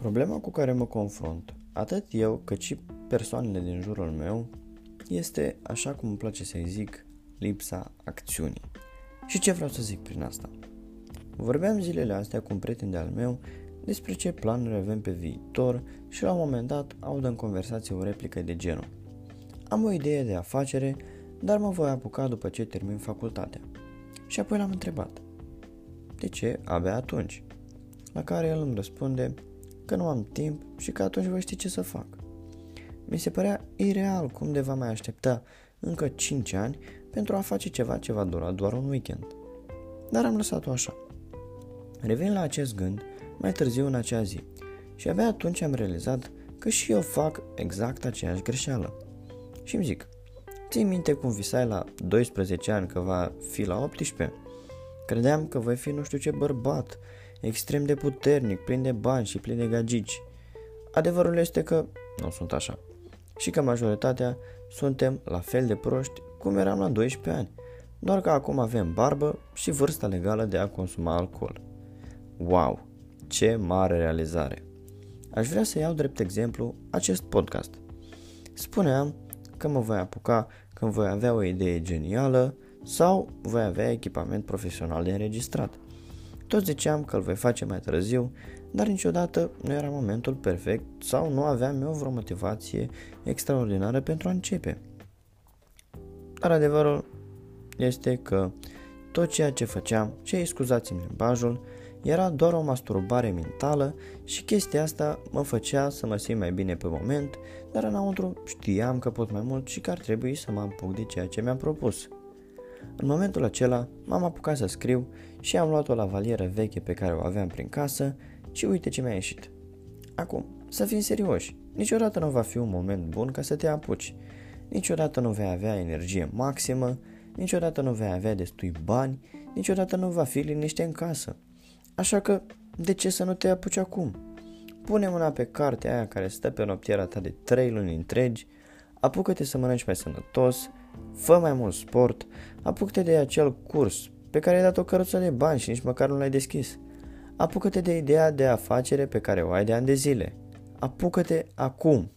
Problema cu care mă confrunt, atât eu cât și persoanele din jurul meu, este, așa cum îmi place să-i zic, lipsa acțiunii. Și ce vreau să zic prin asta? Vorbeam zilele astea cu un prieten de-al meu despre ce planuri avem pe viitor și la un moment dat aud în conversație o replică de genul. Am o idee de afacere, dar mă voi apuca după ce termin facultatea. Și apoi l-am întrebat. De ce abia atunci? La care el îmi răspunde că nu am timp și că atunci voi ști ce să fac. Mi se părea ireal cum de va mai aștepta încă 5 ani pentru a face ceva ce va dura doar un weekend. Dar am lăsat-o așa. Revin la acest gând mai târziu în acea zi și abia atunci am realizat că și eu fac exact aceeași greșeală. Și îmi zic, ții minte cum visai la 12 ani că va fi la 18? Credeam că voi fi nu știu ce bărbat, extrem de puternic, plin de bani și plin de gagici. Adevărul este că nu sunt așa. Și că majoritatea suntem la fel de proști cum eram la 12 ani, doar că acum avem barbă și vârsta legală de a consuma alcool. Wow, ce mare realizare! Aș vrea să iau drept exemplu acest podcast. Spuneam că mă voi apuca când voi avea o idee genială sau voi avea echipament profesional de înregistrat. Tot ziceam că îl voi face mai târziu, dar niciodată nu era momentul perfect sau nu aveam eu vreo motivație extraordinară pentru a începe. Dar adevărul este că tot ceea ce făceam, ce scuzați-mi limbajul, era doar o masturbare mentală și chestia asta mă făcea să mă simt mai bine pe moment, dar înăuntru știam că pot mai mult și că ar trebui să mă apuc de ceea ce mi-am propus. În momentul acela m-am apucat să scriu și am luat o lavalieră veche pe care o aveam prin casă și uite ce mi-a ieșit. Acum, să fim serioși, niciodată nu va fi un moment bun ca să te apuci. Niciodată nu vei avea energie maximă, niciodată nu vei avea destui bani, niciodată nu va fi liniște în casă. Așa că, de ce să nu te apuci acum? Pune mâna pe cartea aia care stă pe noptiera ta de 3 luni întregi, apucă-te să mănânci mai sănătos, fă mai mult sport, apucă-te de acel curs pe care ai dat o cărăță de bani și nici măcar nu l-ai deschis. Apucă-te de ideea de afacere pe care o ai de ani de zile. Apucă-te acum!